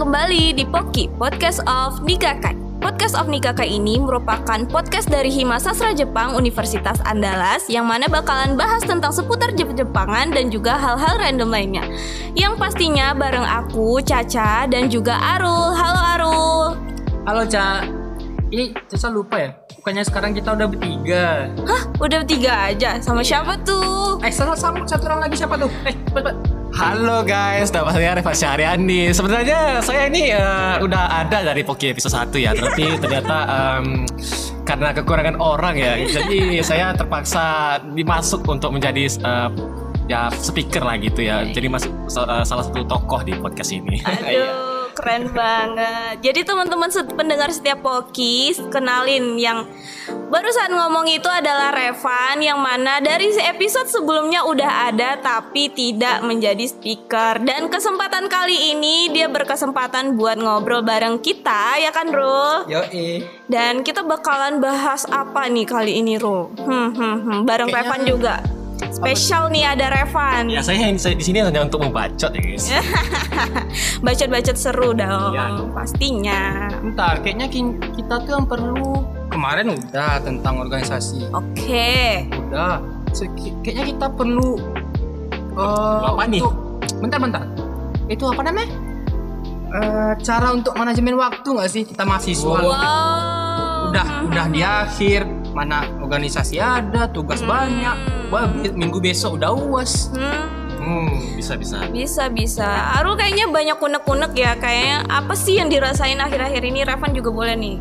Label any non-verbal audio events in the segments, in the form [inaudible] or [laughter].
kembali di Poki, Podcast of Nigakai. Podcast of Nigakai ini merupakan podcast dari Hima Sastra Jepang Universitas Andalas yang mana bakalan bahas tentang seputar Jep-Jepangan dan juga hal-hal random lainnya. Yang pastinya bareng aku, Caca, dan juga Arul. Halo Arul. Halo Ca, ini Caca lupa ya? Bukannya sekarang kita udah bertiga. Hah, udah tiga aja. Sama siapa tuh? Eh, sama, sama satu orang lagi siapa tuh? Eh. Halo guys, nama saya Reva Syahriandi. Sebenarnya saya ini eh, udah ada dari Poki episode 1 ya, tapi ternyata em, karena kekurangan orang ya, jadi saya terpaksa dimasuk untuk menjadi eh, ya speaker lah gitu ya. Jadi masuk eh, salah satu tokoh di podcast ini. Aduh, keren banget. Jadi teman-teman pendengar setiap Poki, kenalin yang barusan ngomong itu adalah Revan yang mana dari episode sebelumnya udah ada tapi tidak menjadi speaker. Dan kesempatan kali ini dia berkesempatan buat ngobrol bareng kita, ya kan, Rul? Yo, eh. Dan kita bakalan bahas apa nih kali ini, Rul? Hmm, hmm, hmm. Bareng Kayaknya- Revan juga. Spesial nih ada Revan. ya saya, saya di sini hanya untuk membacot ya guys. [laughs] Bacot-bacot seru dong, Iya. pastinya. Bentar, kayaknya kita tuh yang perlu kemarin udah tentang organisasi. Oke. Udah. Se- kayaknya kita perlu eh, Apa nih? untuk- Bentar, bentar. Itu apa namanya? Eh, cara untuk manajemen waktu nggak sih kita mahasiswa? Wow. Udah, udah di akhir. Mana organisasi ada, tugas banyak. Wah, minggu besok udah uas. Hmm, Hmm, bisa bisa. bisa bisa. Arul kayaknya banyak unek-unek ya. Kayaknya apa sih yang dirasain akhir-akhir ini? Revan juga boleh nih.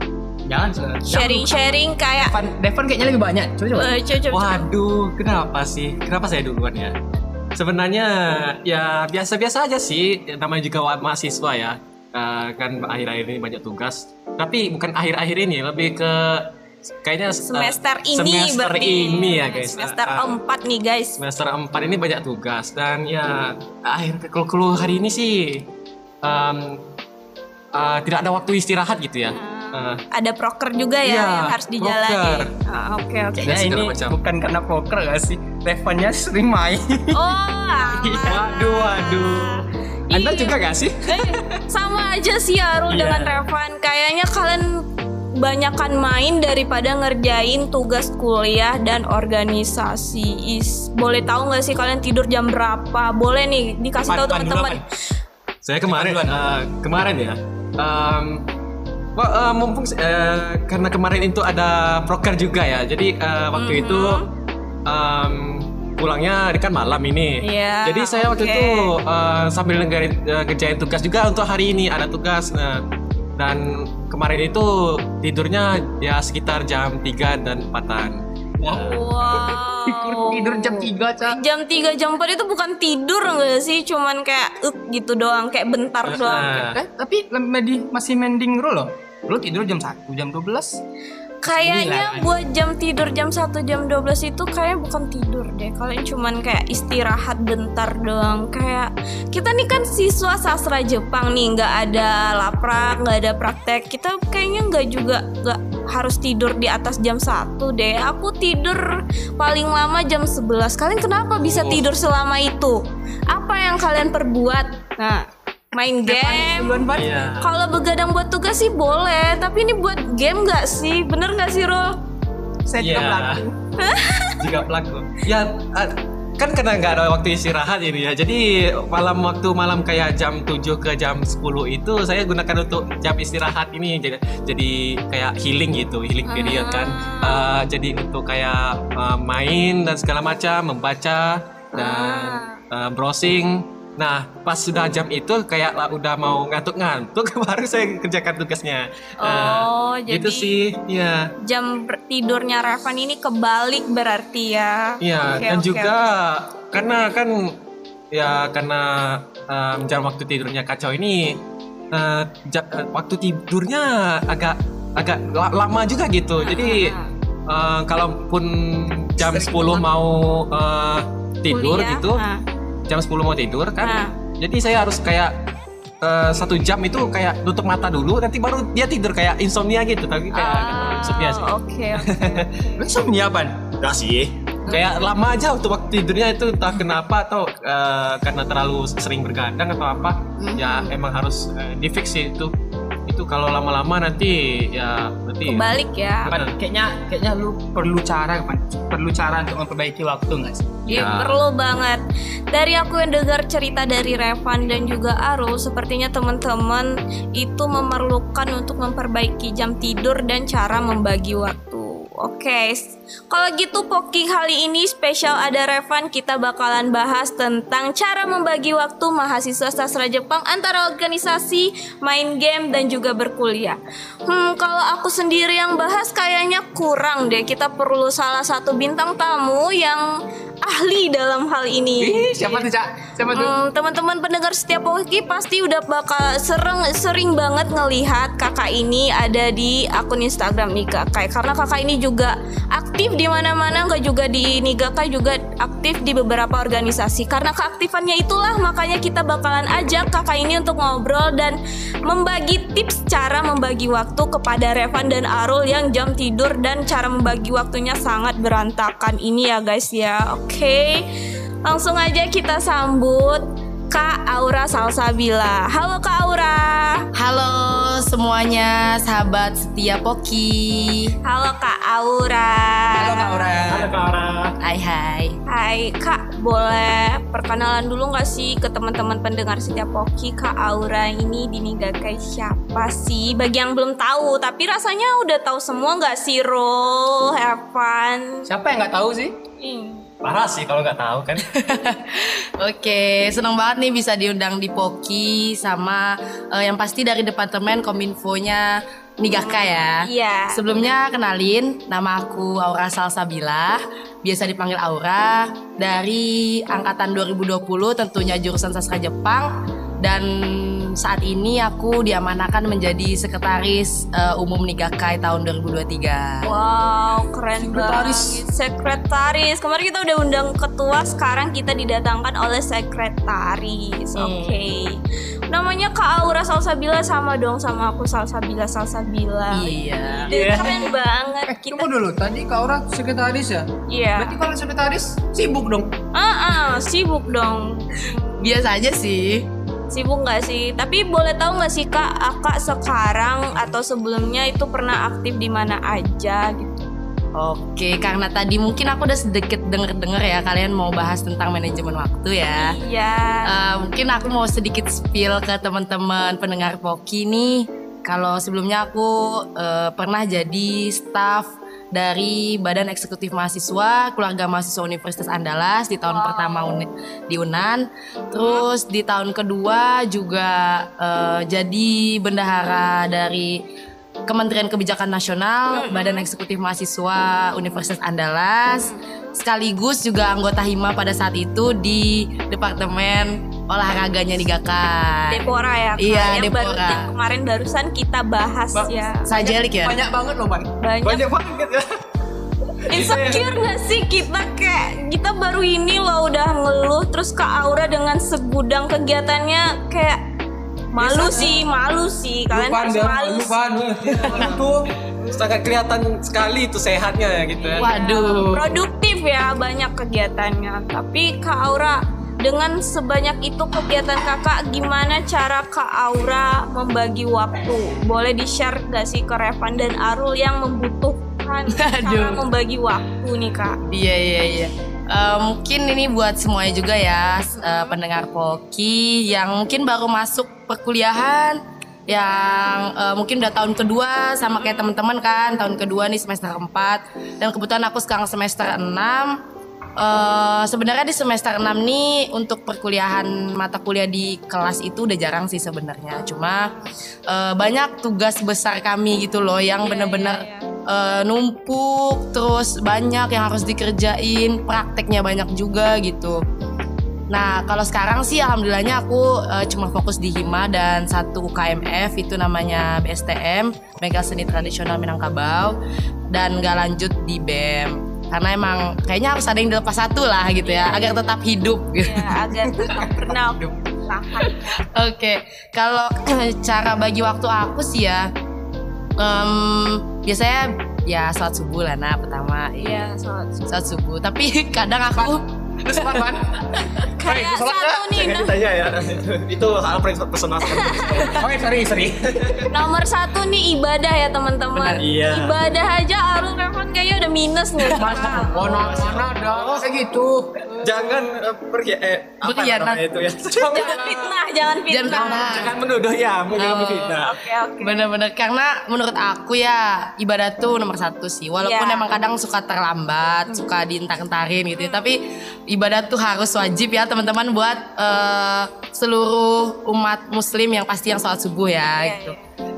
Jangan jangan. Sharing-sharing kayak. Devan, Devan kayaknya lebih banyak. Coba coba. Eh, coba, coba. Waduh, kenapa sih? Kenapa saya duluan ya? Sebenarnya ya biasa-biasa aja sih. Namanya juga wa- mahasiswa ya. Eh, kan akhir-akhir ini banyak tugas. Tapi bukan akhir-akhir ini, lebih ke kayaknya Semester ini semester berarti. ini ya guys. Semester Eh, eh, 4 nih guys. semester 4 ini banyak tugas dan ya akhir keluh-keluh hari ini sih em, eh, tidak ada waktu istirahat gitu ya. Eh, Ada proker juga ya Iya, yang harus dijalani. proker. Ah, Oke oke. Kayaknya segala ini macam. bukan karena poker gak sih? Devannya sering main. Oh. [laughs] Waduh, waduh. Anda Iya. juga gak sih? Eh, sama aja sih Arul Iya. dengan Revan. Kayaknya kalian banyakan main daripada ngerjain tugas kuliah dan organisasi. Is boleh tahu nggak sih kalian tidur jam berapa? Boleh nih dikasih tahu teman-teman. Saya kemarin eh, kemarin ya. em, wah, eh, mumpung eh, karena kemarin itu ada proker juga ya. Jadi eh, waktu Mhm. itu em, pulangnya kan malam ini. Iya, Jadi saya waktu itu eh, sambil ngerjain tugas juga untuk hari ini ada tugas. Nah, dan kemarin itu tidurnya ya sekitar jam 3 dan 4-an. Wow. Tidur jam 3, Cak. Jam 3 jam 4 itu bukan tidur nggak sih? Cuman kayak "Uk," gitu doang, kayak bentar doang. Nah, Eh, tapi medi- masih mending lu loh. Lu tidur jam 1, jam 12. Kayaknya Sembilan. buat jam tidur jam 1 jam 12 itu kayak bukan tidur deh. Kalian cuman kayak istirahat bentar doang. Kayak kita nih kan siswa sastra Jepang nih, nggak ada laprak, nggak ada praktek. Kita kayaknya nggak juga nggak harus tidur di atas jam 1 deh. Aku tidur paling lama jam 11. Kalian kenapa bisa Oh. tidur selama itu? Apa yang kalian perbuat? Nah, main game. Iya. Kalau begadang buat tugas sih boleh, tapi ini buat game nggak sih? Bener nggak sih, Rul? Saya juga Iya. pelaku. [laughs] juga pelaku ya eh, kan karena nggak ada waktu istirahat ini ya jadi malam waktu malam kayak jam 7 ke jam 10 itu saya gunakan untuk jam istirahat ini jadi jadi kayak healing gitu healing period kan Eh, jadi untuk kayak eh, main dan segala macam membaca dan eh, browsing nah pas sudah jam itu kayak lah udah mau ngantuk-ngantuk [laughs] baru saya kerjakan tugasnya Eh, Oh, gitu jadi- sih ya Jam tidurnya Revan ini kebalik berarti ya? Iya, Oke, dan oke, juga karena kan ya karena em, jam waktu tidurnya kacau ini eh, ja- eh, waktu tidurnya agak agak la- lama juga gitu. Jadi eh, kalaupun jam 10 mau eh, tidur Kuliah, gitu, ah. Jam 10 mau tidur kan. Jadi saya harus kayak eh, satu jam itu kayak tutup mata dulu nanti baru dia tidur kayak insomnia gitu tapi kayak Ah, insomnia sih Oke. oke. [laughs] Lu insomnia, Pan? enggak sih kayak lama aja untuk waktu tidurnya itu entah kenapa atau eh, karena terlalu sering bergadang atau apa ya emang harus eh, di fix sih itu itu kalau lama-lama nanti ya berarti Kebalik ya. Pan, kayaknya kayaknya lu perlu cara Pan. perlu cara untuk memperbaiki waktu nggak sih Iya Ya. perlu banget. Dari aku yang dengar cerita dari Revan dan juga Arul, sepertinya teman-teman itu memerlukan untuk memperbaiki jam tidur dan cara membagi waktu. Oke, kalau gitu Poki kali ini spesial ada Revan kita bakalan bahas tentang cara membagi waktu mahasiswa sastra Jepang antara organisasi, main game dan juga berkuliah. Hmm, kalau aku sendiri yang bahas kayaknya kurang deh. Kita perlu salah satu bintang tamu yang ahli dalam hal ini. Ih, siapa tuh cak? Siapa tuh? Hmm, teman-teman pendengar setiap Poki pasti udah bakal sering sering banget ngelihat kakak ini ada di akun Instagram Nigakai karena kakak ini juga aktif di mana-mana nggak juga di Nigakai juga aktif di beberapa organisasi. Karena keaktifannya itulah makanya kita bakalan ajak kakak ini untuk ngobrol dan membagi tips cara membagi waktu kepada Revan dan Arul yang jam tidur dan cara membagi waktunya sangat berantakan. Ini ya guys ya. oke Langsung aja kita sambut Kak Aura Salsabila. Halo Kak Aura. Halo semuanya, sahabat setia Poki. Halo Kak Aura. halo kak Aura Halo Kak Aura. Hai hai. Hai Kak, boleh perkenalan dulu nggak sih ke teman-teman pendengar setiap Poki Kak Aura ini di Nigakai siapa sih? Bagi yang belum tahu, tapi rasanya udah tahu semua nggak sih Ro, Evan? siapa yang nggak tahu sih Hmm. Parah sih kalau nggak tahu kan. [laughs] Oke, seneng banget nih bisa diundang di Poki sama eh, yang pasti dari departemen kominfonya Nigaka ya. Iya. Sebelumnya kenalin, nama aku Aura Salsabila, biasa dipanggil Aura dari angkatan 2020 tentunya jurusan sastra Jepang dan saat ini aku diamanakan menjadi sekretaris eh, umum Nigakai tahun 2023. Wow, keren Sekretaris. banget. Sekretaris. Kemarin kita udah undang ketua, sekarang kita didatangkan oleh sekretaris. Hmm. Oke. Namanya Kak Aura Salsabila sama dong sama aku Salsabila Salsabila. Iya. Ide Keren banget. eh Kita tunggu dulu tadi kak Aura sekretaris ya Iya. berarti kalau sekretaris sibuk dong Ah, ah, sibuk dong. Biasa aja sih. Sibuk nggak sih? Tapi boleh tahu nggak sih Kak, Akak sekarang atau sebelumnya itu pernah aktif di mana aja gitu? Oke, karena tadi mungkin aku udah sedikit denger-denger ya kalian mau bahas tentang manajemen waktu ya. Iya. Eh, mungkin aku mau sedikit spill ke teman-teman pendengar Poki nih. Kalau sebelumnya aku eh, pernah jadi staff dari Badan Eksekutif Mahasiswa Keluarga Mahasiswa Universitas Andalas di tahun pertama uni- di Unan. Terus di tahun kedua juga eh, jadi bendahara dari Kementerian Kebijakan Nasional Badan Eksekutif Mahasiswa Universitas Andalas. Sekaligus juga anggota hima pada saat itu di Departemen Olahraganya di Gakai. Depora ya Kak. Iya, yang baru Depora. yang kemarin barusan kita bahas Ba- ya. Sajelik ya. banyak banget loh man Banyak. banyak banget ya Insecure gak sih kita kayak kita baru ini loh udah ngeluh terus Kak Aura dengan segudang kegiatannya kayak malu sih, malu sih. Kalian Lupan harus malu. lupan tuh Sangat kelihatan sekali itu sehatnya gitu ya. Waduh. Produktif ya banyak kegiatannya. Tapi Kak Aura dengan sebanyak itu kegiatan kakak gimana cara Kak Aura membagi waktu? Boleh di-share gak sih ke Revan dan Arul yang membutuhkan [laughs] cara Aduh. membagi waktu nih Kak? Iya iya iya. Eh, mungkin ini buat semuanya juga ya eh, pendengar Poki yang mungkin baru masuk perkuliahan yang eh, mungkin udah tahun kedua sama kayak teman-teman kan tahun kedua nih semester 4 dan kebetulan aku sekarang semester 6 Eh, sebenarnya di semester 6 nih untuk perkuliahan mata kuliah di kelas itu udah jarang sih sebenarnya. Cuma eh, banyak tugas besar kami gitu loh yang bener-bener eh, numpuk terus banyak yang harus dikerjain prakteknya banyak juga gitu. Nah kalau sekarang sih alhamdulillahnya aku eh, cuma fokus di Hima dan satu UKMF itu namanya BSTM Bengkel Seni Tradisional Minangkabau dan nggak lanjut di BEM karena emang kayaknya harus ada yang dilepas satu lah gitu ya agar tetap hidup gitu. Ya agar tetap pernah tahan. Oke, kalau [clears throat] cara bagi waktu aku sih ya, em, biasanya ya sholat subuh lah nah pertama Iya, sholat subuh. sholat subuh tapi [laughs] kadang aku Lu sholat kan? Kayak satu nih, Jangan nah, ditanya ya. itu hal paling personal [laughs] Oh, sorry, sorry. nomor satu nih ibadah ya teman-teman. Iya. Ibadah aja Arul Revan kayaknya udah minus nih. Masa mana mana ada kayak gitu. Jangan eh, pergi eh apa Berkhianat. namanya itu ya. [laughs] Jangan fitnah, jangan jangan fitnah. pernah Jangan menuduh ya, jangan Oh. berfitnah. Oke oke. Bener-bener karena menurut aku ya ibadah tuh nomor satu sih walaupun Iya. emang kadang suka terlambat suka diintar-intarin gitu ya tapi ibadah tuh harus wajib ya teman-teman buat eh, seluruh umat muslim yang pasti yang sholat subuh ya Iya, gitu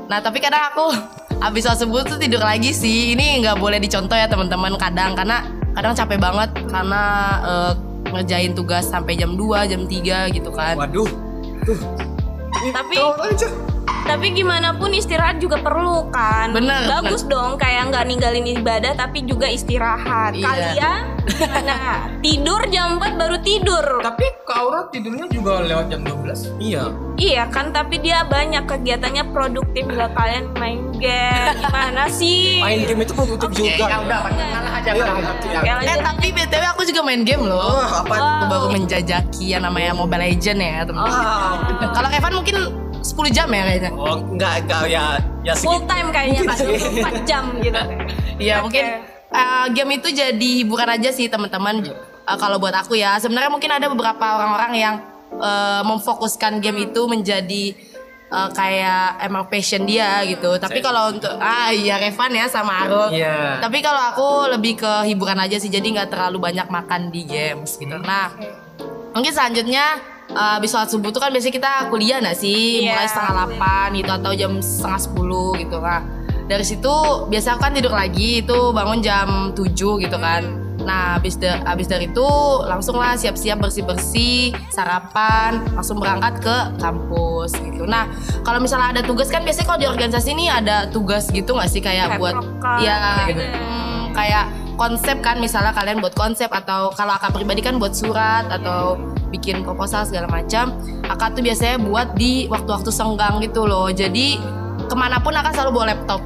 nah tapi kadang aku [laughs] habis sholat subuh tuh tidur lagi sih ini nggak boleh dicontoh ya teman-teman kadang karena kadang capek banget karena eh, ngerjain tugas sampai jam 2 jam 3 gitu kan Waduh. Tuh. Tapi aja. Tapi gimana pun istirahat juga perlu kan. Bener, Bagus dong kayak nggak ninggalin ibadah tapi juga istirahat. Iya. Kalian [laughs] gimana? tidur jam 4 baru tidur. Tapi Kak Aura tidurnya juga lewat jam 12. Iya. Iya kan tapi dia banyak kegiatannya produktif nggak kalian main game gimana sih? Main game itu produktif juga. Ya udah, ngalah aja ngalah. iya. Oke, Eh tapi btw aku juga main game loh. Oh, apa? Aku baru menjajaki yang namanya Mobile Legend ya teman. Ah. Kalau Evan mungkin 10 jam ya kayaknya. Oh, enggak, enggak ya ya full time kayaknya kak 24 jam gitu. [laughs] Iya Oke. mungkin eh, game itu jadi hiburan aja sih teman-teman. Eh, kalau buat aku ya sebenarnya mungkin ada beberapa orang-orang yang eh, memfokuskan game itu menjadi eh, kayak emang passion dia gitu. Tapi kalau untuk ah iya Revan ya sama Arul. Iya. Tapi kalau aku lebih ke hiburan aja sih, jadi nggak terlalu banyak makan di games gitu. Nah, mungkin selanjutnya uh, habis sholat subuh tuh kan biasanya kita kuliah nggak sih, Iya. mulai setengah delapan gitu atau jam setengah sepuluh gitu kan. Dari situ biasa aku kan tidur lagi itu bangun jam 7 gitu kan. Nah, habis da- habis dari itu langsung lah siap-siap bersih-bersih, sarapan, langsung berangkat ke kampus gitu. Nah, kalau misalnya ada tugas kan biasanya kalau di organisasi ini ada tugas gitu nggak sih kayak Kayak buat ya gitu. hmm, kayak konsep kan misalnya kalian buat konsep atau kalau akak pribadi kan buat surat atau bikin proposal segala macam akak tuh biasanya buat di waktu-waktu senggang gitu loh. Jadi ke mana pun akan selalu bawa laptop.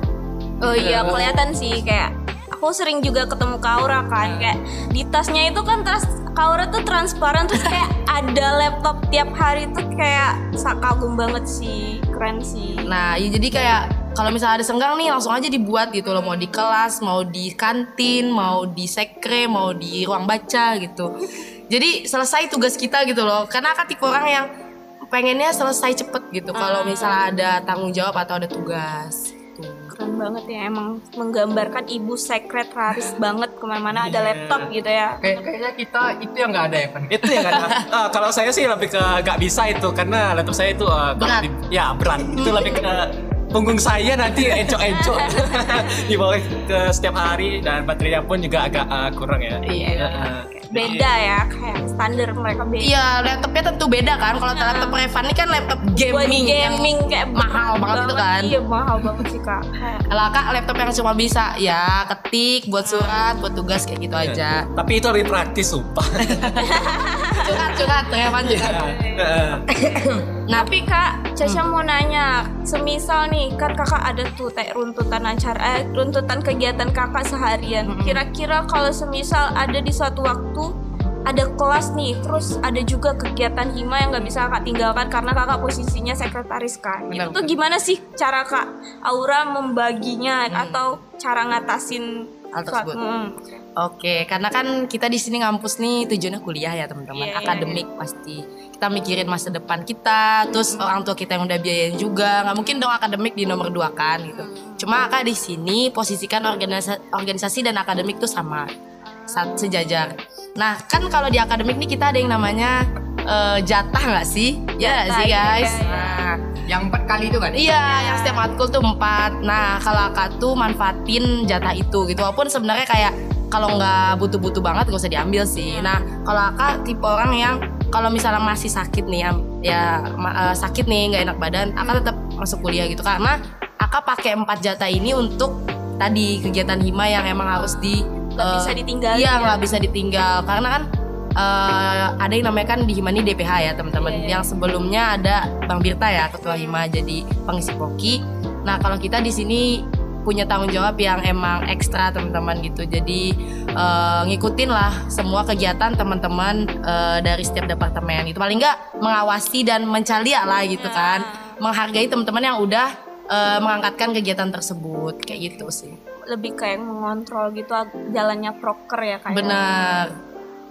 Oh iya kelihatan sih kayak aku sering juga ketemu Kaura kan kayak di tasnya itu kan tas Kaura tuh transparan terus kayak [laughs] ada laptop tiap hari tuh kayak kagum banget sih keren sih. nah ya jadi kayak kalau misalnya ada senggang nih langsung aja dibuat gitu loh mau di kelas mau di kantin mau di sekre mau di ruang baca gitu jadi selesai tugas kita gitu loh karena akak tipe orang yang pengennya selesai cepet gitu kalau misalnya ada tanggung jawab atau ada tugas. Keren banget ya emang menggambarkan ibu sekretaris banget ke mana-mana ada laptop gitu ya. Kayak kayaknya kita itu yang nggak ada ya, Pan. Itu yang ada. [laughs] Ah, kalau saya sih lebih ke nggak bisa itu karena laptop saya itu ah, kalau Berat. di- ya berat. Itu lebih ke punggung saya nanti encok-encok [laughs] dibawa ke setiap hari dan baterainya pun juga agak ah, kurang ya. Iya. Ah, Beda ya kayak standar mereka beda. Iya, laptopnya tentu beda kan. Kalau laptop Revan ini kan laptop Buat gaming, yang gaming kayak mahal banget itu kan. Iya mahal banget sih kak. Kalau kak laptop yang cuma bisa ya ketik, buat surat, buat tugas kayak gitu aja. Tapi itu lebih praktis sumpah. [laughs] Curhat, curhat, Revan curhat. Ah, Nah, Tapi kak, Caca mau nanya, semisal nih kan kakak ada tuh kayak runtutan acara, eh, runtutan kegiatan kakak seharian. Kira-kira kalau semisal ada di suatu waktu ada kelas nih, terus ada juga kegiatan hima yang nggak bisa kakak tinggalkan karena kakak posisinya sekretaris kan. Benar, Itu tuh gimana sih cara kak Aura membaginya atau cara ngatasin Hal tersebut. Hmm. Oke, karena kan kita di sini ngampus nih tujuannya kuliah ya teman-teman, Iya, iya, akademik pasti. Kita mikirin masa depan kita, terus orang tua kita yang udah biayain juga, nggak mungkin dong akademik di nomor dua kan gitu. Cuma akak di sini posisikan organisasi, organisasi dan akademik tuh sama, sejajar. Nah kan kalau di akademik nih kita ada yang namanya eh, jatah nggak sih? Ya nggak Jatah, sih iya, guys. iya, iya. Nah, Yang empat kali itu kan? Iya, yang setiap matkul tuh empat. Nah, kalau akak tuh manfaatin jatah itu gitu. Walaupun sebenarnya kayak kalau nggak butuh-butuh banget gak usah diambil sih. Nah, kalau akak tipe orang yang kalau misalnya masih sakit nih ya, ya ma- eh, sakit nih nggak enak badan, akak tetap masuk kuliah gitu karena akak pakai empat jatah ini untuk tadi kegiatan hima yang emang harus di Nggak eh, bisa ditinggalin Iya, ya. nggak bisa ditinggal karena kan eh, ada yang namanya kan di Himani DPH ya teman-teman. Iya, iya. Yang sebelumnya ada Bang Birta ya ketua Hima jadi pengisi poki. Nah kalau kita di sini punya tanggung jawab yang emang ekstra teman-teman gitu. Jadi eh, ngikutin lah semua kegiatan teman-teman eh, dari setiap departemen. Itu paling nggak mengawasi dan mencalia lah gitu kan. Menghargai teman-teman yang udah eh, mengangkatkan kegiatan tersebut kayak gitu sih. Lebih kayak mengontrol gitu jalannya proker ya kayak Benar.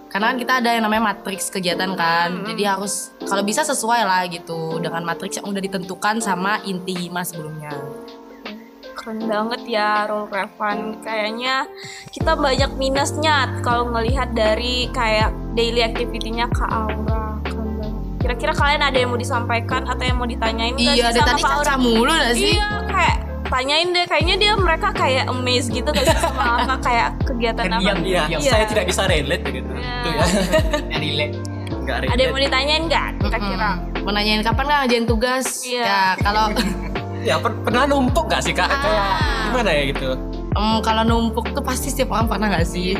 Karena kan kita ada yang namanya matriks kegiatan kan. Jadi harus kalau bisa sesuai lah gitu dengan matriks yang udah ditentukan sama inti mas sebelumnya. keren banget ya Rul Revan kayaknya kita banyak minusnya kalau ngelihat dari kayak daily activity-nya Kak Aura kira-kira kalian ada yang mau disampaikan atau yang mau ditanyain Iya, sama tadi Kak Aura caca mulu gak sih? iya kayak tanyain deh kayaknya dia mereka kayak amazed gitu gak sih sama kakak [laughs] kayak kegiatan apa diam, Iya, Iya. saya tidak bisa relate gitu. Iya. Itu ya. Ya, relate. Enggak ada yang mau ditanyain nggak kira-kira Mm-mm. Mau nanyain kapan nggak ngajain tugas? Iya. Ya kalau [laughs] Ya per- pernah numpuk gak sih kak? Kayak gimana ya gitu? em, kalau numpuk tuh pasti setiap orang pernah gak sih?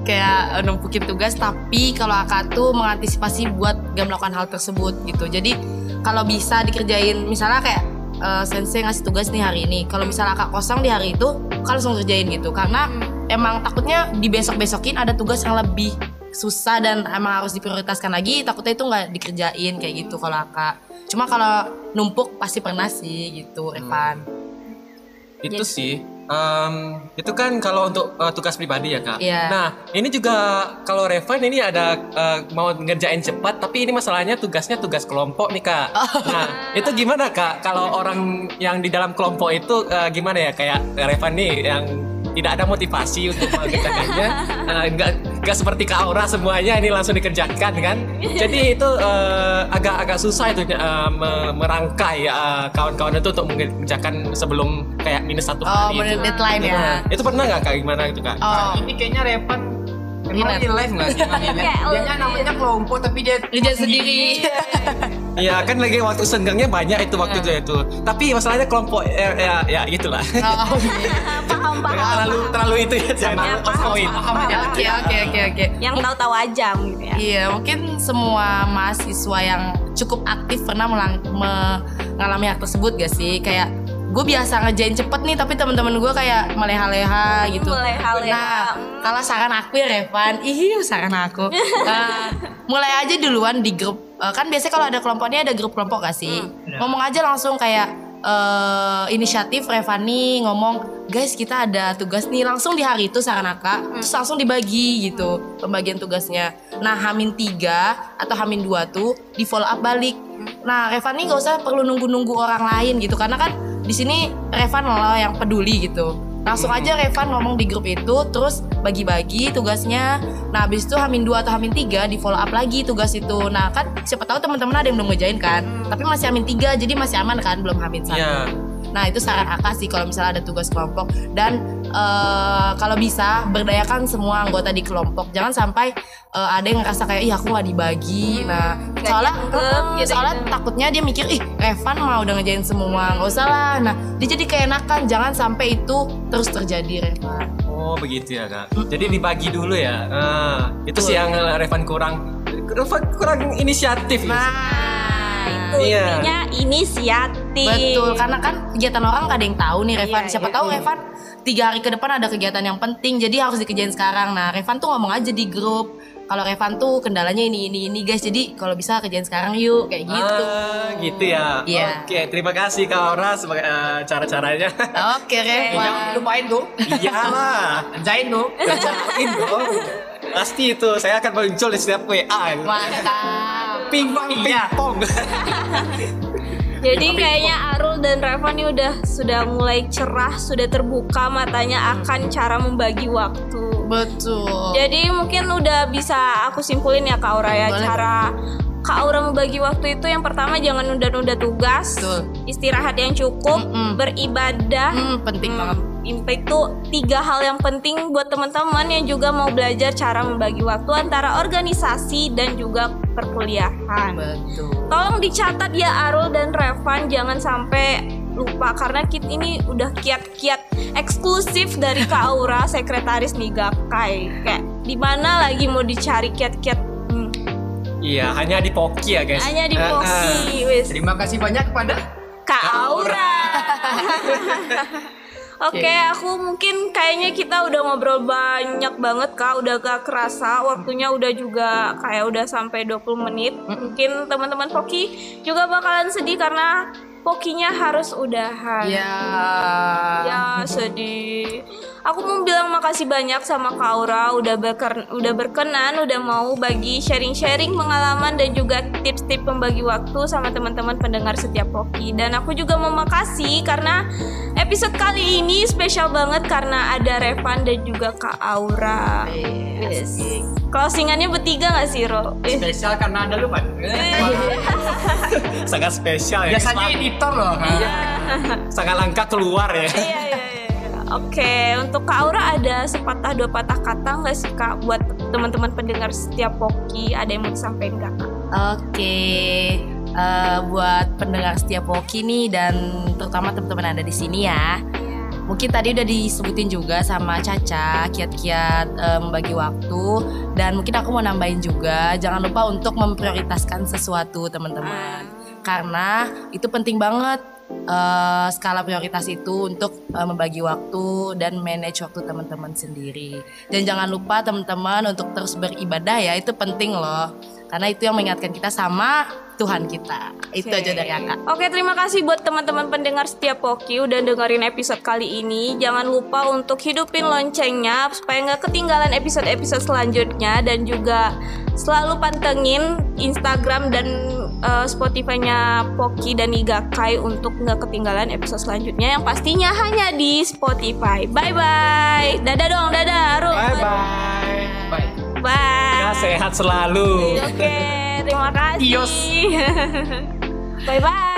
Kayak eh, numpukin tugas tapi kalau akak tuh mengantisipasi buat gak melakukan hal tersebut gitu. Jadi kalau bisa dikerjain misalnya kayak eh, sensei ngasih tugas nih hari ini. Kalau misalnya akak kosong di hari itu, kak langsung kerjain gitu. Karena emang takutnya di besok-besokin ada tugas yang lebih susah dan emang harus diprioritaskan lagi. Takutnya itu nggak dikerjain kayak gitu kalau akak. Cuma kalau numpuk pasti pernah sih gitu, Evan. Itu sih. Em, itu kan kalau untuk eh, tugas pribadi ya kak. Iya. Nah ini juga kalau Revan ini ada eh, mau ngerjain cepat, tapi ini masalahnya tugasnya tugas kelompok nih kak. Nah itu gimana kak? Kalau orang yang di dalam kelompok itu eh, gimana ya? Kayak Revan nih yang tidak ada motivasi untuk mengerjakannya, Eh, nggak nggak seperti Kak Aura semuanya ini langsung dikerjakan kan? Jadi itu eh, agak-agak susah itu me- merangkai eh, kawan-kawan itu untuk mengerjakan sebelum kayak minus satu Oh, hari. itu. deadline ya. Itu pernah nggak kak gimana gitu kak? Oh, Ini kayaknya Revan Emang Minat. real life gak sih? Kayak Dia lebih- namanya kelompok tapi dia kerja sendiri. [laughs] Iya kan lagi waktu senggangnya banyak itu waktu itu itu. Tapi masalahnya kelompok ya ya, ya gitulah. Oh, [laughs] paham paham terlalu terlalu itu ya jangan Ya, ya. Oke oke oke oke. yang tahu-tahu aja gitu ya Iya, mungkin semua mahasiswa yang cukup aktif pernah melang- mengalami hal tersebut gak sih? Kayak gue biasa ngerjain cepet nih, tapi teman-teman gue kayak meleha-leha gitu. Meleha-leha. Nah, kalau saran aku ya Revan, ih saran aku. [laughs] Eh, mulai aja duluan di grup. Eh, kan biasanya kalau ada kelompoknya ada grup kelompok gak sih? Ngomong aja langsung kayak eh inisiatif Revani ngomong guys kita ada tugas nih langsung di hari itu saran akak terus langsung dibagi gitu pembagian tugasnya nah Hamin 3 atau Hamin 2 tuh di follow up balik nah Revani nggak usah perlu nunggu-nunggu orang lain gitu karena kan di sini Revan loh yang peduli gitu. Langsung aja Revan ngomong di grup itu terus bagi-bagi tugasnya. Nah habis itu Hamin 2 atau Hamin 3 di follow up lagi tugas itu. Nah kan siapa tahu teman-teman ada yang belum ngejain kan? Tapi masih Hamin 3 jadi masih aman kan? Belum Hamin 1 Iya. Nah itu saran Aka sih kalau misalnya ada tugas kelompok. Dan eh, kalau bisa berdayakan semua anggota di kelompok. Jangan sampai eh, ada yang ngerasa kayak ih aku nggak dibagi. Nah Nggak soalnya dianggap, eh, gitu, soalnya gitu. takutnya dia mikir ih Revan mah udah ngejain semua nggak usah lah. Nah dia jadi keenakan jangan sampai itu terus terjadi Revan. Oh begitu ya kak. Jadi dibagi dulu ya. Nah, itu sih yang Revan kurang Revan kurang inisiatif. ya. Nah, itu Iya. intinya inisiatif. Betul, karena kan kegiatan orang gak ada yang tahu nih Revan. Iya, Siapa iya. tahu Revan tiga hari ke depan ada kegiatan yang penting, jadi harus dikerjain sekarang. Nah, Revan tuh ngomong aja di grup. Kalau Revan tuh kendalanya ini ini ini guys, jadi kalau bisa kerjain sekarang yuk kayak gitu. Ah, gitu ya. Iya. Oke, terima kasih Kak Aura sebagai eh, cara-caranya. Oke [laughs] Revan. Jangan lupain tuh Iyalah. Kerjain tuh Kerjain dong. Pasti itu saya akan muncul di setiap WA. Mantap. Pingpong, Iya. [laughs] Jadi kayaknya Arul dan Revan ini udah sudah mulai cerah, sudah terbuka matanya akan cara membagi waktu. Betul. Jadi mungkin udah bisa aku simpulin ya Kak Aura ya Boleh. cara Kak Aura membagi waktu itu yang pertama jangan nunda-nunda tugas, Betul. istirahat yang cukup, Mm-mm. beribadah. Hmm, penting banget. Impact itu tiga hal yang penting buat teman-teman yang juga mau belajar cara membagi waktu antara organisasi dan juga perkuliahan. Betul. Tolong dicatat ya Arul dan Revan jangan sampai lupa karena kit ini udah kiat-kiat eksklusif dari Kak Aura [laughs] sekretaris Nigakai. Kayak di mana lagi mau dicari kiat-kiat hmm, Iya, hanya di Poki ya guys. hanya di Ah, ah. Poki wis. Terima kasih banyak kepada Kak Aura. [laughs] Oke, aku mungkin kayaknya kita udah ngobrol banyak banget kak, udah gak kerasa waktunya udah juga kayak udah sampai 20 menit. Mungkin teman-teman Poki juga bakalan sedih karena Pokinya harus udahan. Ya. Ya sedih. Aku mau bilang makasih banyak sama Kak Aura udah berker, udah berkenan, udah mau bagi sharing-sharing pengalaman dan juga tips-tips pembagi waktu sama teman-teman pendengar setiap Poki. Dan aku juga mau makasih karena episode kali ini spesial banget karena ada Revan dan juga Kak Aura. Yes. Closingannya bertiga gak sih Ro? Eh, Spesial karena ada lu Pan. [laughs] Sangat spesial ya. Biasanya editor loh. sangat langka keluar ya. Iya iya. Oke, untuk Kak Aura ada sepatah dua patah kata nggak sih Kak buat teman-teman pendengar setiap Poki? Ada yang mau disampaikan nggak? Kak? Oke, eh, buat pendengar setiap Poki nih dan terutama teman-teman ada di sini ya. Mungkin tadi udah disebutin juga sama Caca kiat-kiat eh, membagi waktu. Dan mungkin aku mau nambahin juga jangan lupa untuk memprioritaskan sesuatu teman-teman. Karena itu penting banget eh, skala prioritas itu untuk eh, membagi waktu dan manage waktu teman-teman sendiri. Dan jangan lupa teman-teman untuk terus beribadah ya itu penting loh. Karena itu yang mengingatkan kita sama Tuhan kita. Itu aja dari kakak Oke, terima kasih buat teman-teman pendengar setiap Poki udah dengerin episode kali ini. Jangan lupa untuk hidupin loncengnya supaya nggak ketinggalan episode-episode selanjutnya. Dan juga selalu pantengin Instagram dan eh, Spotify-nya Poki dan Igakai untuk nggak ketinggalan episode selanjutnya yang pastinya hanya di Spotify. Bye bye. Dadah dong, dadah. Ru. Bye bye. Bye. Bye. Ya sehat selalu. Oke, terima kasih. [laughs] Bye bye.